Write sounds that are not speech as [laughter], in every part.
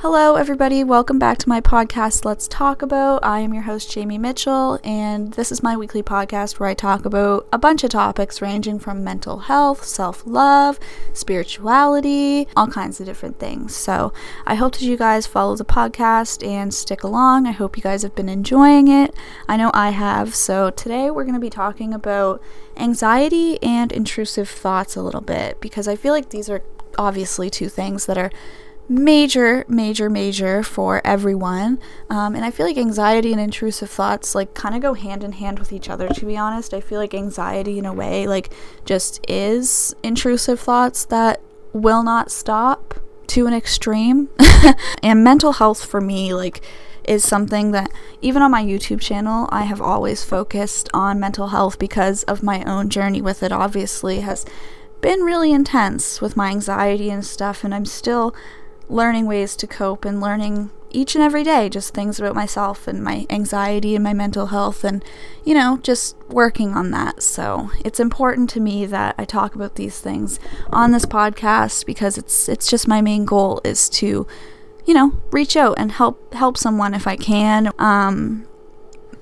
Hello, everybody. Welcome back to my podcast, Let's Talk About. I am your host, Jamie Mitchell, and this is my weekly podcast where I talk about a bunch of topics ranging from mental health, self love, spirituality, all kinds of different things. So I hope that you guys follow the podcast and stick along. I hope you guys have been enjoying it. I know I have. So today we're going to be talking about anxiety and intrusive thoughts a little bit because I feel like these are obviously two things that are major, major, major for everyone. Um, and I feel like anxiety and intrusive thoughts like kind of go hand in hand with each other. To be honest, I feel like anxiety in a way like just is intrusive thoughts that will not stop to an extreme. [laughs] and mental health for me like is something that even on my YouTube channel I have always focused on mental health because of my own journey with it obviously has been really intense with my anxiety and stuff and I'm still learning ways to cope and learning each and every day just things about myself and my anxiety and my mental health and you know just working on that. So it's important to me that I talk about these things on this podcast because it's it's just my main goal is to you know reach out and help help someone if I can. Um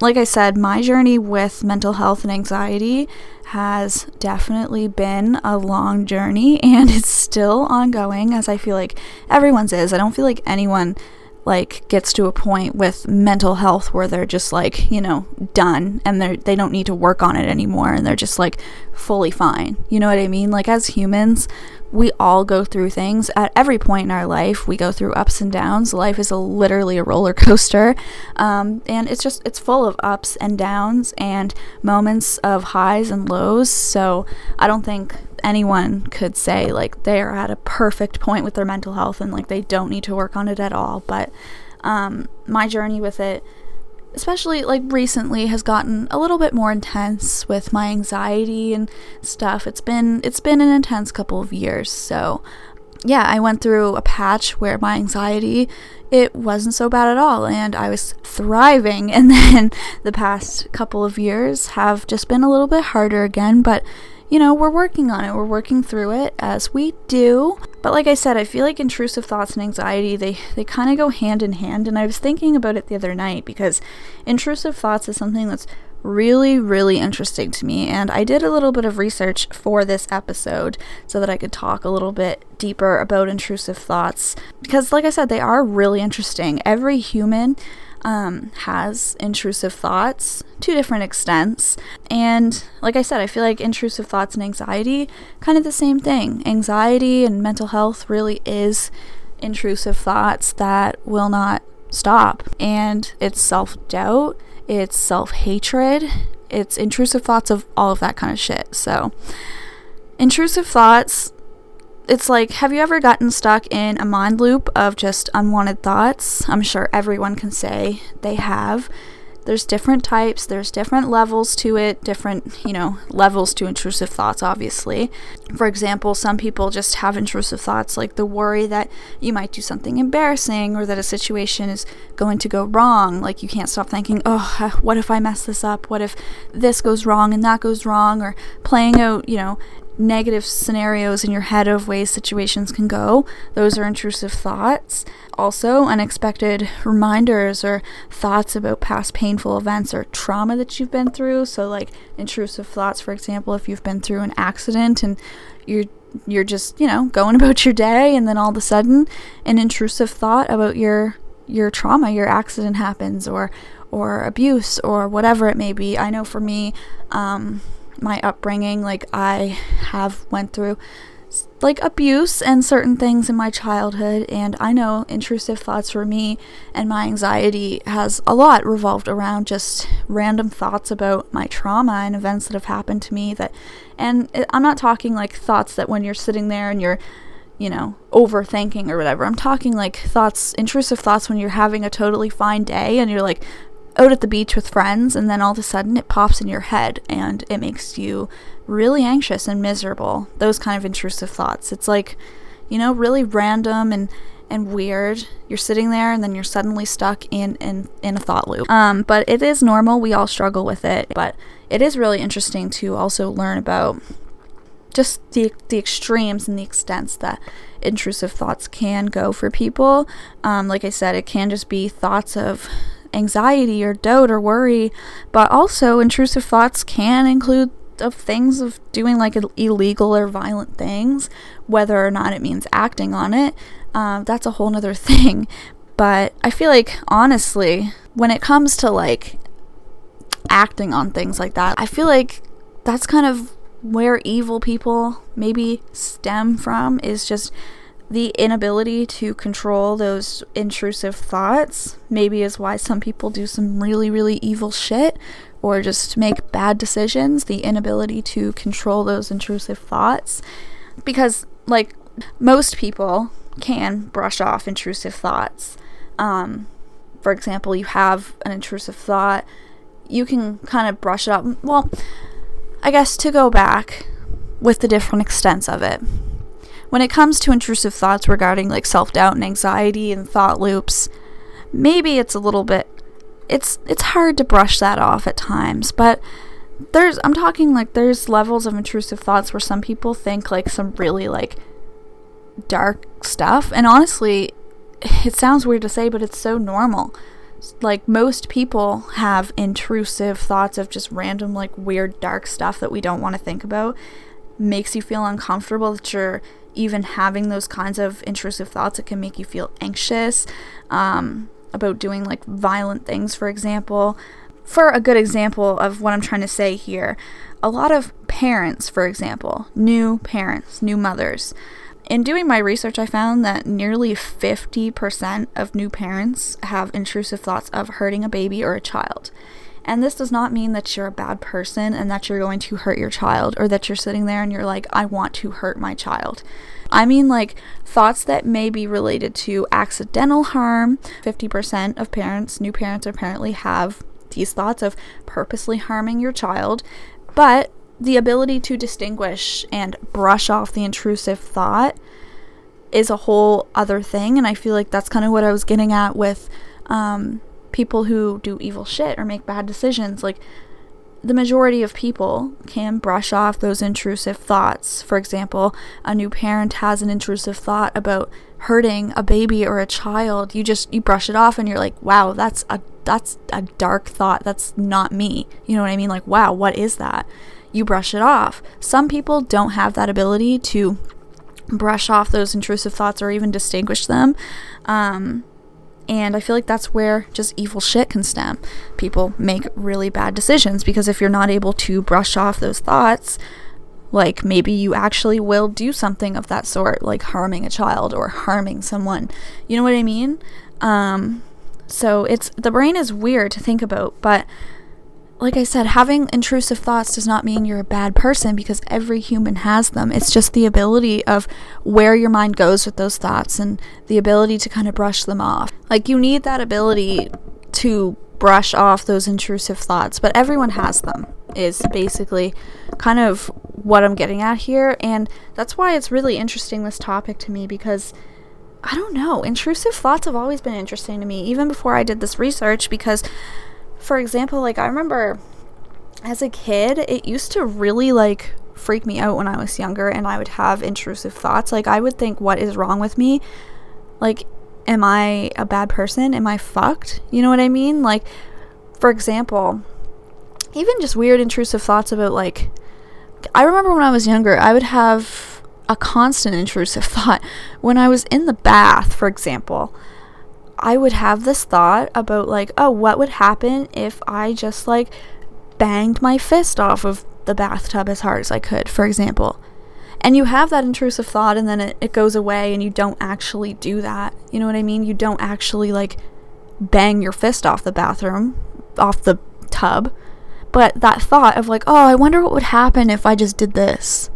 like I said my journey with mental health and anxiety has definitely been a long journey [laughs] and it's still ongoing as I feel like everyone's is. I don't feel like anyone like gets to a point with mental health where they're just like, you know, done and they they don't need to work on it anymore and they're just like fully fine. You know what I mean? Like as humans, we all go through things at every point in our life. We go through ups and downs. Life is a, literally a roller coaster, um, and it's just it's full of ups and downs and moments of highs and lows. So I don't think anyone could say like they are at a perfect point with their mental health and like they don't need to work on it at all. But um, my journey with it especially like recently has gotten a little bit more intense with my anxiety and stuff. It's been it's been an intense couple of years. So, yeah, I went through a patch where my anxiety it wasn't so bad at all and I was thriving [laughs] and then the past couple of years have just been a little bit harder again, but you know, we're working on it. We're working through it as we do. But like I said, I feel like intrusive thoughts and anxiety, they, they kind of go hand in hand. And I was thinking about it the other night because intrusive thoughts is something that's really, really interesting to me. And I did a little bit of research for this episode so that I could talk a little bit deeper about intrusive thoughts. Because, like I said, they are really interesting. Every human um, has intrusive thoughts to different extents. And like I said, I feel like intrusive thoughts and anxiety, kind of the same thing. Anxiety and mental health really is intrusive thoughts that will not stop. And it's self doubt, it's self hatred, it's intrusive thoughts of all of that kind of shit. So, intrusive thoughts it's like, have you ever gotten stuck in a mind loop of just unwanted thoughts? I'm sure everyone can say they have. There's different types, there's different levels to it, different, you know, levels to intrusive thoughts, obviously. For example, some people just have intrusive thoughts like the worry that you might do something embarrassing or that a situation is going to go wrong. Like you can't stop thinking, oh, uh, what if I mess this up? What if this goes wrong and that goes wrong? Or playing out, you know, negative scenarios in your head of ways situations can go. Those are intrusive thoughts. Also, unexpected reminders or thoughts about past painful events or trauma that you've been through. So, like intrusive thoughts, for example, if you've been through an accident and you're you're just you know going [laughs] about your day, and then all of a sudden, an intrusive thought about your your trauma, your accident happens, or or abuse, or whatever it may be. I know for me, um, my upbringing like i have went through like abuse and certain things in my childhood and i know intrusive thoughts for me and my anxiety has a lot revolved around just random thoughts about my trauma and events that have happened to me that and i'm not talking like thoughts that when you're sitting there and you're you know overthinking or whatever. I'm talking like thoughts intrusive thoughts when you're having a totally fine day and you're like out at the beach with friends, and then all of a sudden it pops in your head and it makes you really anxious and miserable. Those kind of intrusive thoughts. It's like, you know, really random and and weird. You're sitting there and then you're suddenly stuck in in, in a thought loop. Um, but it is normal. We all struggle with it. But it is really interesting to also learn about just the the extremes and the extents that intrusive thoughts can go for people. Um, like I said, it can just be thoughts of anxiety or doubt or worry, but also intrusive thoughts can include of things of doing like illegal or violent things, whether or not it means acting on it. Um, that's a whole nother [laughs] thing. But I feel like honestly, when it comes to like acting on things like that, I feel like that's kind of where evil people maybe stem from is just the inability to control those intrusive thoughts maybe is why some people do some really really evil shit or just make bad decisions the inability to control those intrusive thoughts. Because like most people can brush off intrusive thoughts. Um, for example you have an intrusive thought you can kind of brush it up. Well i guess to go back with the different extents of it when it comes to intrusive thoughts regarding like self-doubt and anxiety and thought loops, maybe it's a little bit it's it's hard to brush that off at times, but there's I'm talking like there's levels of intrusive thoughts where some people think like some really like dark stuff and honestly it sounds weird to say but it's so normal. Like most people have intrusive thoughts of just random like weird dark stuff that we don't want to think about makes you feel uncomfortable that you're even having those kinds of intrusive thoughts, it can make you feel anxious um, about doing like violent things, for example. For a good example of what I'm trying to say here, a lot of parents, for example, new parents, new mothers, in doing my research, I found that nearly 50% of new parents have intrusive thoughts of hurting a baby or a child. And this does not mean that you're a bad person and that you're going to hurt your child or that you're sitting there and you're like, I want to hurt my child. I mean, like thoughts that may be related to accidental harm. 50% of parents, new parents, apparently have these thoughts of purposely harming your child. But the ability to distinguish and brush off the intrusive thought is a whole other thing. And I feel like that's kind of what I was getting at with um, people who do evil shit or make bad decisions. Like, the majority of people can brush off those intrusive thoughts. For example, a new parent has an intrusive thought about hurting a baby or a child. You just you brush it off and you're like, "Wow, that's a that's a dark thought. That's not me." You know what I mean? Like, "Wow, what is that?" You brush it off. Some people don't have that ability to brush off those intrusive thoughts or even distinguish them. Um, and I feel like that's where just evil shit can stem. People make really bad decisions because if you're not able to brush off those thoughts, like maybe you actually will do something of that sort, like harming a child or harming someone. You know what I mean? Um, so it's the brain is weird to think about, but like I said, having intrusive thoughts does not mean you're a bad person because every human has them. It's just the ability of where your mind goes with those thoughts and the ability to kind of brush them off. Like, you need that ability to brush off those intrusive thoughts, but everyone has them, is basically kind of what I'm getting at here. And that's why it's really interesting, this topic to me, because I don't know, intrusive thoughts have always been interesting to me, even before I did this research, because for example, like I remember as a kid, it used to really like freak me out when I was younger and I would have intrusive thoughts. Like I would think, what is wrong with me? Like, am I a bad person? Am I fucked? You know what I mean? Like, for example, even just weird intrusive thoughts about like, I remember when I was younger, I would have a constant intrusive [laughs] thought when I was in the bath, for example. I would have this thought about like, oh, what would happen if I just like banged my fist off of the bathtub as hard as I could, for example. And you have that intrusive thought and then it, it goes away and you don't actually do that. You know what I mean? You don't actually like bang your fist off the bathroom, off the tub. But that thought of like, oh, I wonder what would happen if I just did this.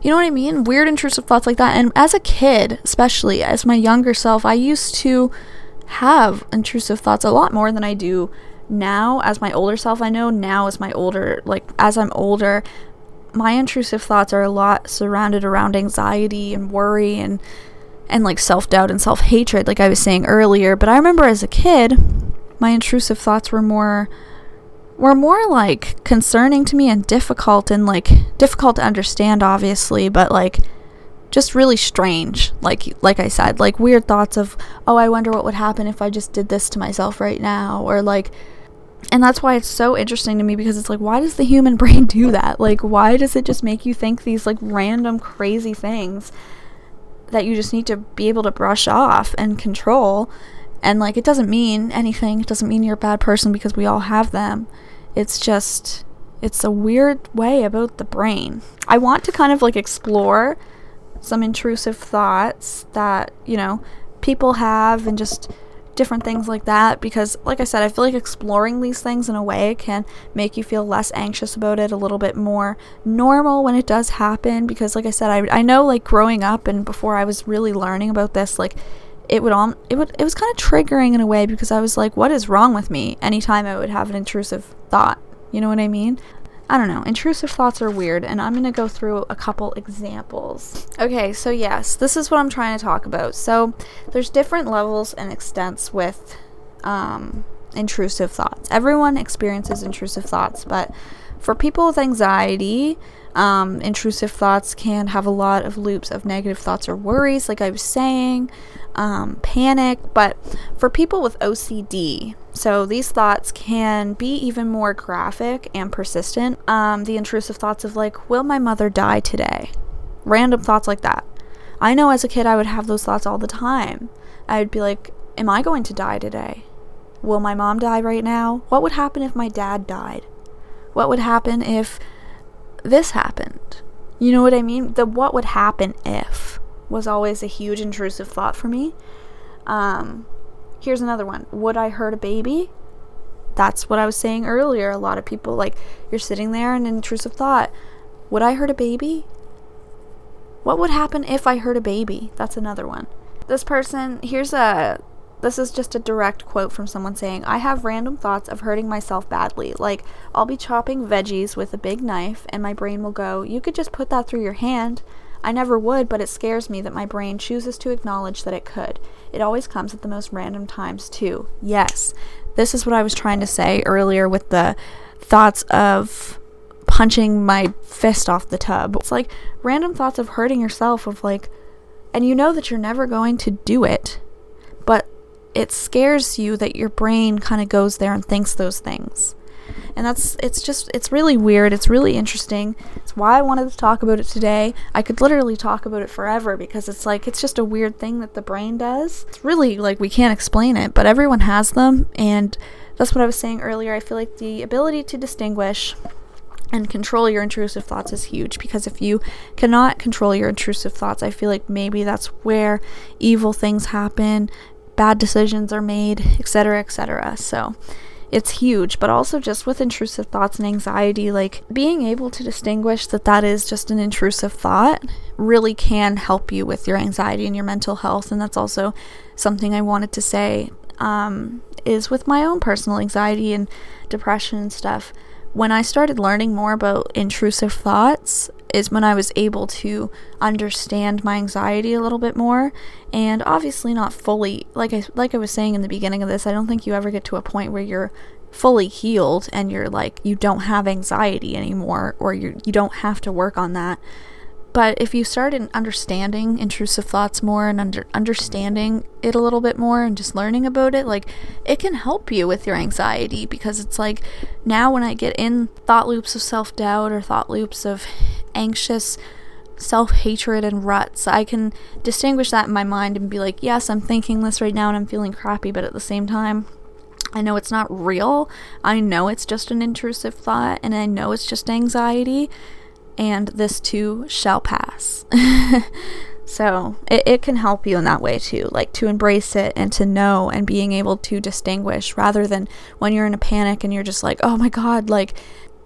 You know what I mean? Weird intrusive thoughts like that. And as a kid, especially as my younger self, I used to have intrusive thoughts a lot more than I do now as my older self. I know now as my older, like as I'm older, my intrusive thoughts are a lot surrounded around anxiety and worry and and like self-doubt and self-hatred like I was saying earlier, but I remember as a kid, my intrusive thoughts were more were more like concerning to me and difficult and like difficult to understand obviously but like just really strange like like i said like weird thoughts of oh i wonder what would happen if i just did this to myself right now or like and that's why it's so interesting to me because it's like why does the human [laughs] brain do that? Like why does it just make you think these like random crazy things that you just need to be able to brush off and control? And like it doesn't mean anything. It doesn't mean you're a bad person because we all have them. It's just it's a weird way about the brain. I want to kind of like explore some intrusive thoughts that, you know, people have and just different things like that because like I said, I feel like exploring these things in a way can make you feel less anxious about it, a little bit more normal when it does happen because like I said, I I know like growing up and before I was really learning about this like it would all it would it was kind of triggering in a way because I was like what is wrong with me anytime I would have an intrusive thought. You know what I mean? I don't know. Intrusive thoughts are weird, and I'm to go through a couple examples. Okay, so yes, this is what I'm trying to talk about. So there's different levels and extents with um, intrusive thoughts. Everyone experiences intrusive thoughts, but for people with anxiety, um, intrusive thoughts can have a lot of loops of negative thoughts or worries, like I was saying, um, panic. But for people with OCD, so these thoughts can be even more graphic and persistent. Um, the intrusive thoughts of, like, will my mother die today? Random thoughts like that. I know as a kid I would have those thoughts all the time. I would be like, am I going to die today? Will my mom die right now? What would happen if my dad died? What would happen if this happened? You know what I mean? The what would happen if was always a huge intrusive thought for me. Um, here's another one. Would I hurt a baby? That's what I was saying earlier. A lot of people like you're sitting there and an intrusive thought. Would I hurt a baby? What would happen if I hurt a baby? That's another one. This person, here's a this is just a direct quote from someone saying, I have random thoughts of hurting myself badly. Like, I'll be chopping veggies with a big knife, and my brain will go, You could just put that through your hand. I never would, but it scares me that my brain chooses to acknowledge that it could. It always comes at the most random times, too. Yes, this is what I was trying to say earlier with the thoughts of punching my fist off the tub. It's like random thoughts of hurting yourself, of like, and you know that you're never going to do it, but it scares you that your brain kind of goes there and thinks those things. And that's it's just it's really weird. It's really interesting. It's why I wanted to talk about it today. I could literally talk about it forever because it's like it's just a weird thing that the brain does. It's really like we can't explain it, but everyone has them and that's what I was saying earlier. I feel like the ability to distinguish and control your intrusive thoughts is huge because if you cannot control your intrusive thoughts, I feel like maybe that's where evil things happen, bad decisions are made, etc., etc. So it's huge, but also just with intrusive thoughts and anxiety, like being able to distinguish that that is just an intrusive thought really can help you with your anxiety and your mental health. And that's also something I wanted to say um, is with my own personal anxiety and depression and stuff when I started learning more about intrusive thoughts is when I was able to understand my anxiety a little bit more and obviously not fully like I like I was saying in the beginning of this I don't think you ever get to a point where you're fully healed and you're like you don't have anxiety anymore or you you don't have to work on that. But if you start in understanding intrusive thoughts more and under, understanding it a little bit more and just learning about it, like it can help you with your anxiety because it's like now when I get in thought loops of self doubt or thought loops of anxious self hatred and ruts, I can distinguish that in my mind and be like, yes, I'm thinking this right now and I'm feeling crappy, but at the same time, I know it's not real. I know it's just an intrusive thought and I know it's just anxiety and this too shall pass. [laughs] so it, it can help you in that way too, like to embrace it and to know and being able to distinguish rather than when you're in a panic and you're just like, oh my God, like,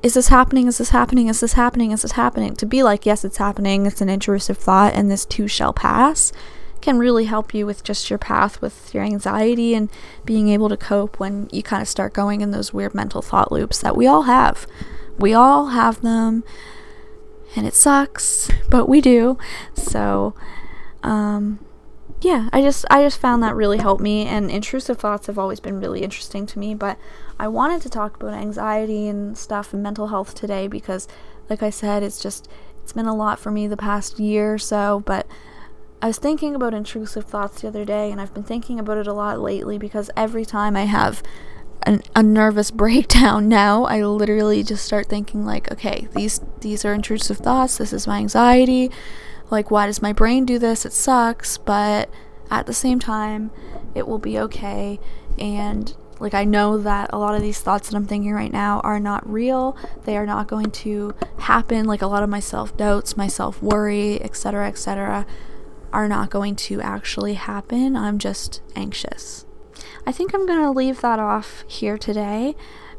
is this happening? Is this happening? Is this happening? Is this happening? To be like, yes, it's happening. It's an intrusive thought, and this too shall pass can really help you with just your path with your anxiety and being able to cope when you kind of start going in those weird mental thought loops that we all have. We all have them and it sucks, but we do. So, um, yeah, I just I just found that really helped me and intrusive thoughts have always been really interesting to me, but I wanted to talk about anxiety and stuff and mental health today because like I said, it's just it's been a lot for me the past year or so, but I was thinking about intrusive thoughts the other day and I've been thinking about it a lot lately because every time I have an, a nervous [laughs] breakdown now, I literally just start thinking like, okay, these these are intrusive thoughts, this is my anxiety like, why does my brain do this? It sucks, but at the same time, it will be okay. And like, I know that a lot of these thoughts that I'm thinking right now are not real. They are not going to happen. Like, a lot of my self doubts, my self worry, etc., etc., are not going to actually happen. I'm just anxious. I think I'm going to leave that off here today.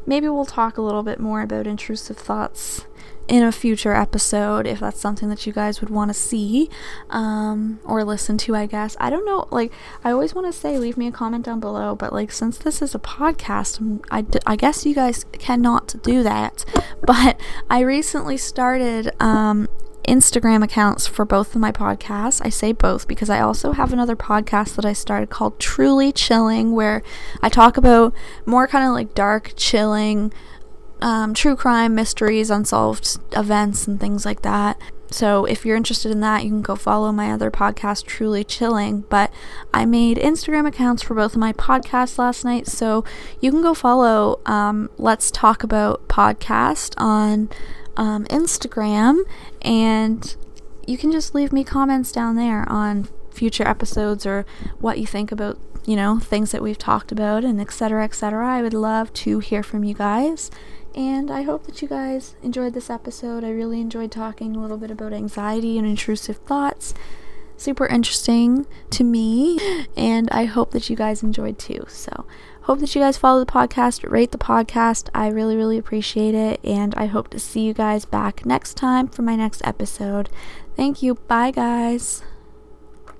Maybe we'll talk a little bit more about intrusive thoughts in a future episode if that's something that you guys would want to see um, or listen to, I guess. I don't know. Like, I always want to say, leave me a comment down below, but like, since this is a podcast, I, d- I guess you guys cannot do that. [laughs] But I recently started um, Instagram accounts for both of my podcasts. I say both because I also have another podcast that I started called Truly Chilling, where I talk about more kind of like dark, chilling um, true crime, mysteries, unsolved events, and things like that. So if you're interested in that, you can go follow my other podcast, Truly Chilling. But I made Instagram accounts for both of my podcasts last night, so you can go follow um, Let's Talk About Podcast on um, Instagram, and you can just leave me comments down there on future episodes or what you think about you know things that we've talked about and etc etc i would love to hear from you guys and I hope that you guys enjoyed this episode. I really enjoyed talking a little bit about anxiety and intrusive thoughts. Super interesting to me, and I hope that you guys enjoyed too. So, hope that you guys follow the podcast, rate the podcast. I really, really appreciate it, and I hope to see you guys back next time for my next episode. Thank you. Bye, guys.